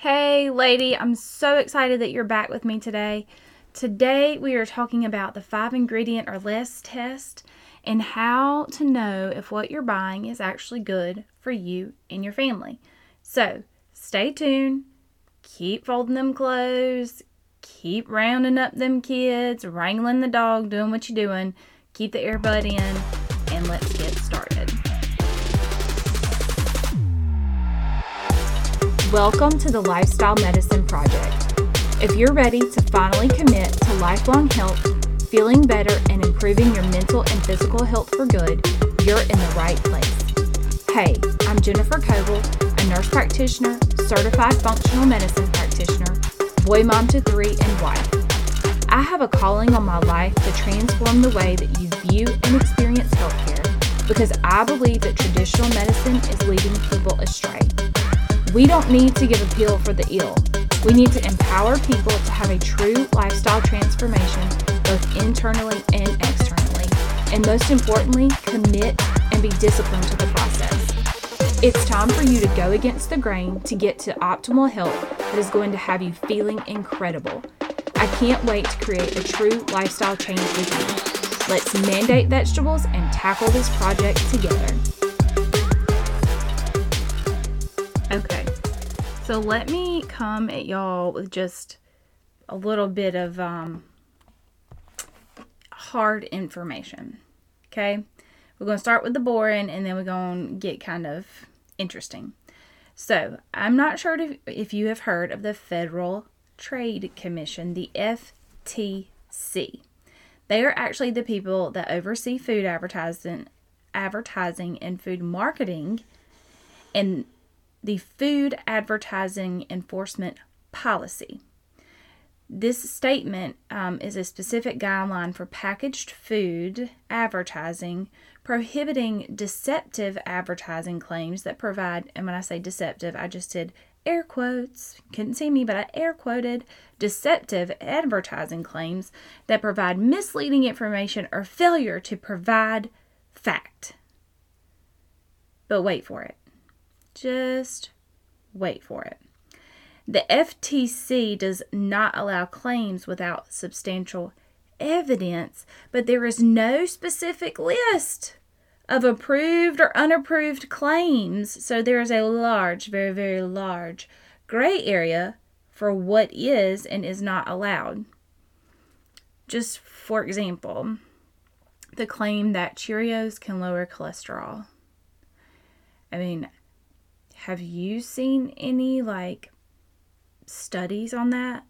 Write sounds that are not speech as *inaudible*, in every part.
Hey, lady, I'm so excited that you're back with me today. Today, we are talking about the five ingredient or less test and how to know if what you're buying is actually good for you and your family. So, stay tuned, keep folding them clothes, keep rounding up them kids, wrangling the dog, doing what you're doing, keep the earbud in, and let's get started. Welcome to the Lifestyle Medicine Project. If you're ready to finally commit to lifelong health, feeling better, and improving your mental and physical health for good, you're in the right place. Hey, I'm Jennifer Coble, a nurse practitioner, certified functional medicine practitioner, boy mom to three, and wife. I have a calling on my life to transform the way that you view and experience healthcare because I believe that traditional medicine is leading people astray. We don't need to give a pill for the ill. We need to empower people to have a true lifestyle transformation, both internally and externally. And most importantly, commit and be disciplined to the process. It's time for you to go against the grain to get to optimal health that is going to have you feeling incredible. I can't wait to create a true lifestyle change with you. Let's mandate vegetables and tackle this project together. Okay, so let me come at y'all with just a little bit of um, hard information. Okay, we're going to start with the boring and then we're going to get kind of interesting. So, I'm not sure if you have heard of the Federal Trade Commission, the FTC. They are actually the people that oversee food advertising, advertising and food marketing and the Food Advertising Enforcement Policy. This statement um, is a specific guideline for packaged food advertising prohibiting deceptive advertising claims that provide, and when I say deceptive, I just did air quotes, couldn't see me, but I air quoted deceptive advertising claims that provide misleading information or failure to provide fact. But wait for it. Just wait for it. The FTC does not allow claims without substantial evidence, but there is no specific list of approved or unapproved claims. So there is a large, very, very large gray area for what is and is not allowed. Just for example, the claim that Cheerios can lower cholesterol. I mean, have you seen any like studies on that?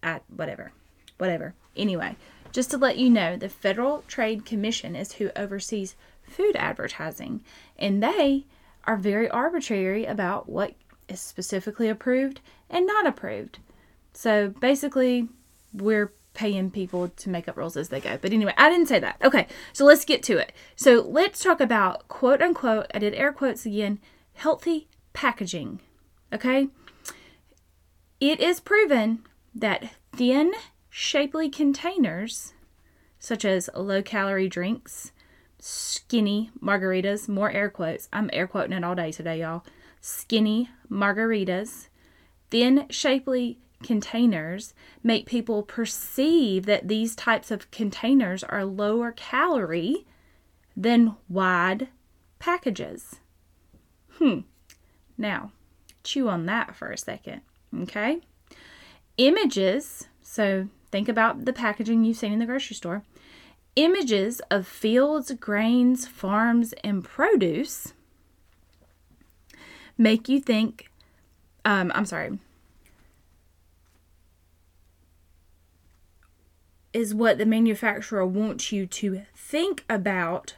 At whatever, whatever. Anyway, just to let you know, the Federal Trade Commission is who oversees food advertising, and they are very arbitrary about what is specifically approved and not approved. So basically, we're paying people to make up rules as they go. But anyway, I didn't say that. Okay, so let's get to it. So let's talk about quote unquote, I did air quotes again, healthy packaging. Okay? It is proven that thin, shapely containers, such as low calorie drinks, skinny margaritas, more air quotes, I'm air quoting it all day today, y'all. Skinny margaritas, thin, shapely containers make people perceive that these types of containers are lower calorie than wide packages. Hmm. Now, chew on that for a second, okay? Images, so think about the packaging you've seen in the grocery store. Images of fields, grains, farms, and produce make you think, um, I'm sorry, is what the manufacturer wants you to think about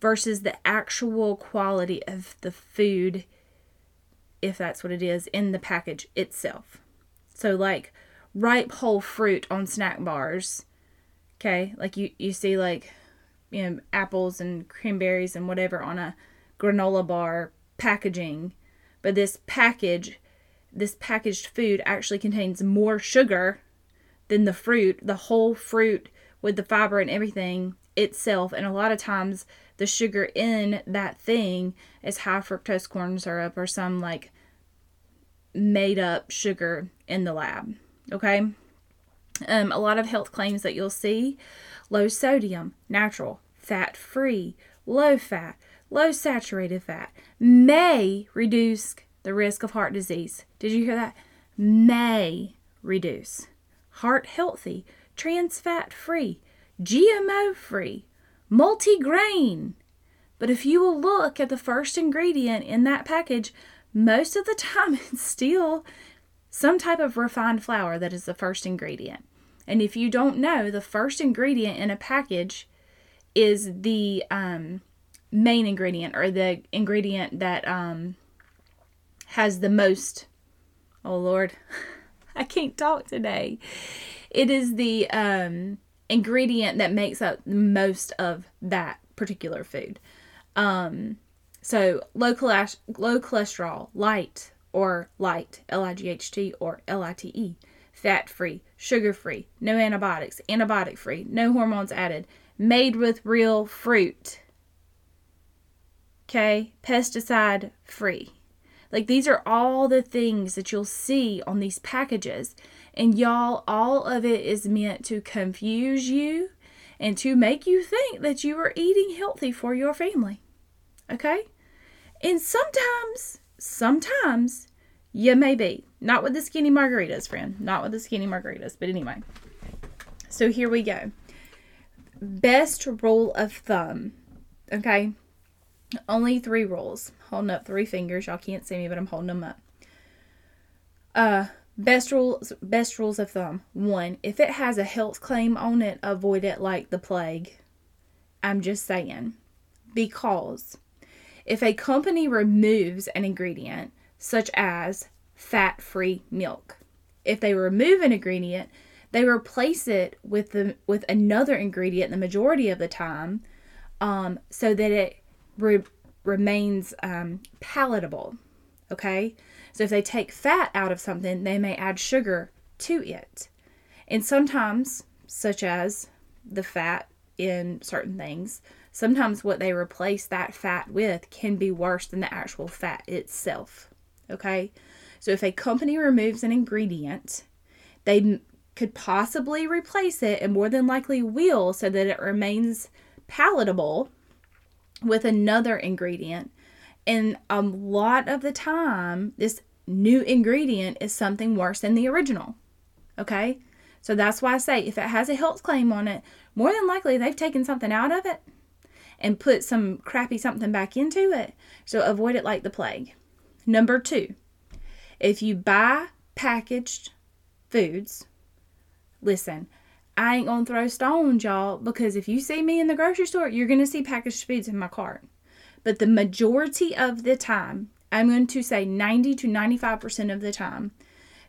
versus the actual quality of the food if that's what it is, in the package itself. So, like ripe whole fruit on snack bars, okay? Like you, you see, like, you know, apples and cranberries and whatever on a granola bar packaging. But this package, this packaged food actually contains more sugar than the fruit, the whole fruit with the fiber and everything itself. And a lot of times, the sugar in that thing is high fructose corn syrup or some like made up sugar in the lab. Okay. Um, a lot of health claims that you'll see low sodium, natural, fat free, low fat, low saturated fat, may reduce the risk of heart disease. Did you hear that? May reduce. Heart healthy, trans fat free, GMO free, multi grain. But if you will look at the first ingredient in that package, most of the time *laughs* it's still some type of refined flour that is the first ingredient. And if you don't know, the first ingredient in a package is the um, main ingredient or the ingredient that um, has the most. Oh Lord, *laughs* I can't talk today. It is the um, ingredient that makes up most of that particular food. Um, so low, low cholesterol, light or light, L I G H T or L I T E fat free, sugar free, no antibiotics, antibiotic free, no hormones added, made with real fruit. Okay, pesticide free. Like these are all the things that you'll see on these packages. And y'all, all of it is meant to confuse you and to make you think that you are eating healthy for your family. Okay? And sometimes, sometimes you may be. Not with the skinny margaritas, friend. Not with the skinny margaritas. But anyway. So here we go. Best rule of thumb. Okay. Only three rules. Holding up three fingers. Y'all can't see me, but I'm holding them up. Uh, best rules. Best rules of thumb. One, if it has a health claim on it, avoid it like the plague. I'm just saying, because if a company removes an ingredient, such as fat free milk. If they remove an ingredient, they replace it with the with another ingredient the majority of the time, um, so that it re- remains um, palatable. Okay, so if they take fat out of something, they may add sugar to it, and sometimes, such as the fat in certain things, sometimes what they replace that fat with can be worse than the actual fat itself. Okay, so if a company removes an ingredient, they could possibly replace it and more than likely will so that it remains palatable with another ingredient. And a lot of the time, this new ingredient is something worse than the original. Okay? So that's why I say if it has a health claim on it, more than likely they've taken something out of it and put some crappy something back into it. So avoid it like the plague. Number two, if you buy packaged foods, listen, I ain't gonna throw stones, y'all, because if you see me in the grocery store, you're gonna see packaged foods in my cart. But the majority of the time, I'm going to say 90 to 95% of the time,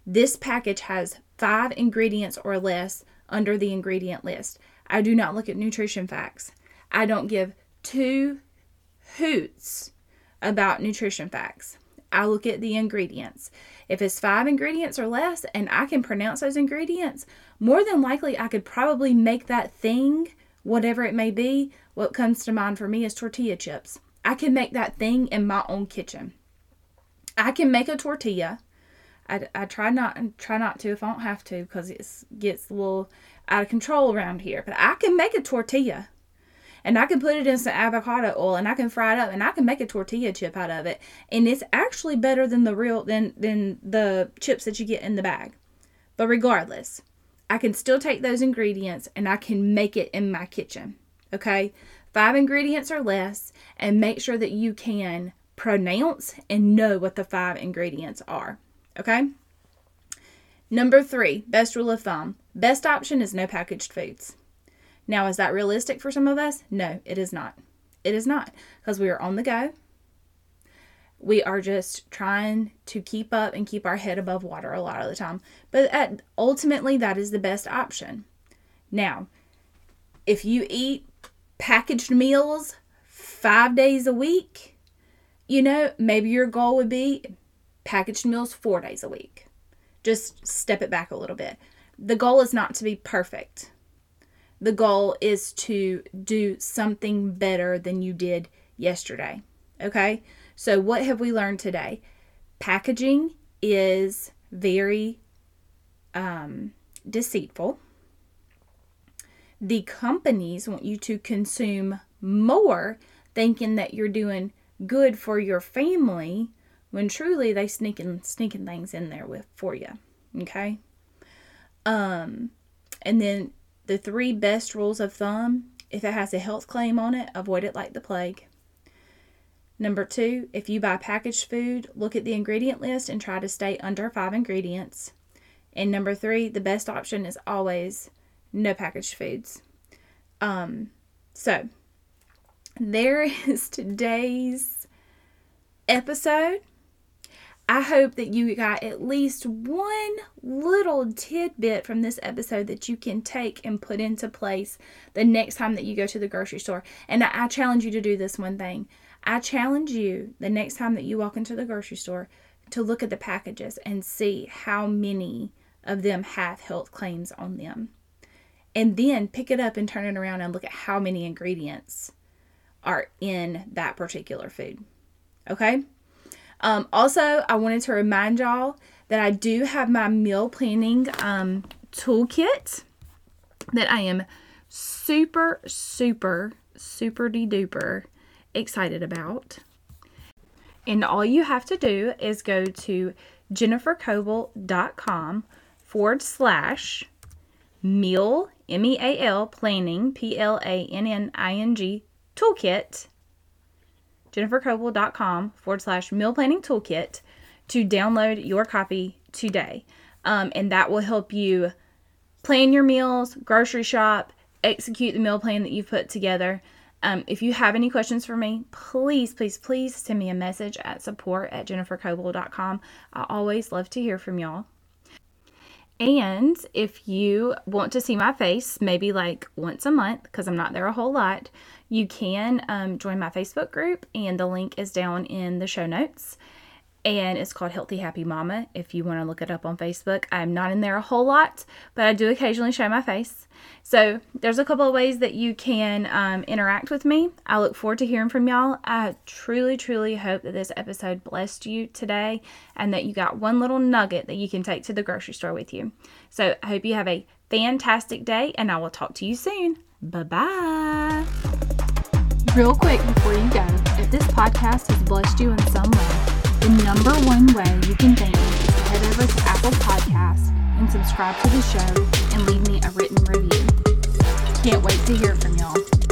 this package has five ingredients or less under the ingredient list. I do not look at nutrition facts. I don't give two hoots about nutrition facts. I look at the ingredients. If it's five ingredients or less and I can pronounce those ingredients, more than likely I could probably make that thing, whatever it may be. What comes to mind for me is tortilla chips. I can make that thing in my own kitchen. I can make a tortilla. I, I try not try not to if I don't have to because it gets a little out of control around here. But I can make a tortilla and I can put it in some avocado oil and I can fry it up and I can make a tortilla chip out of it. And it's actually better than the real than than the chips that you get in the bag. But regardless, I can still take those ingredients and I can make it in my kitchen. Okay? 5 ingredients or less and make sure that you can pronounce and know what the 5 ingredients are. Okay? Number 3, best rule of thumb. Best option is no packaged foods. Now, is that realistic for some of us? No, it is not. It is not because we are on the go. We are just trying to keep up and keep our head above water a lot of the time. But at, ultimately, that is the best option. Now, if you eat packaged meals five days a week, you know, maybe your goal would be packaged meals four days a week. Just step it back a little bit. The goal is not to be perfect the goal is to do something better than you did yesterday. Okay? So, what have we learned today? Packaging is very um, deceitful. The companies want you to consume more, thinking that you're doing good for your family, when truly they sneaking sneaking things in there with for you. Okay. Um, and then the three best rules of thumb: if it has a health claim on it, avoid it like the plague. Number two, if you buy packaged food, look at the ingredient list and try to stay under five ingredients. And number three, the best option is always no packaged foods. Um, so there is today's episode. I hope that you got at least one little tidbit from this episode that you can take and put into place the next time that you go to the grocery store. And I challenge you to do this one thing. I challenge you the next time that you walk into the grocery store to look at the packages and see how many of them have health claims on them. And then pick it up and turn it around and look at how many ingredients are in that particular food. Okay? Um, also, I wanted to remind y'all that I do have my meal planning um, toolkit that I am super, super, super de duper excited about. And all you have to do is go to jennifercoble.com forward slash meal, M E A L, planning, P L A N N I N G, toolkit, jennifercoble.com forward slash meal planning toolkit to download your copy today. Um, and that will help you plan your meals, grocery shop, execute the meal plan that you've put together. Um, if you have any questions for me, please, please, please send me a message at support at jennifercoble.com. I always love to hear from y'all. And if you want to see my face, maybe like once a month, because I'm not there a whole lot, you can um, join my Facebook group, and the link is down in the show notes and it's called Healthy Happy Mama. If you want to look it up on Facebook, I'm not in there a whole lot, but I do occasionally show my face. So there's a couple of ways that you can um, interact with me. I look forward to hearing from y'all. I truly, truly hope that this episode blessed you today and that you got one little nugget that you can take to the grocery store with you. So I hope you have a fantastic day, and I will talk to you soon. Bye bye. Real quick before you go, if this podcast has blessed you in some way, the number one way you can thank me is to head over to Apple Podcasts and subscribe to the show and leave me a written review. Can't wait to hear from y'all.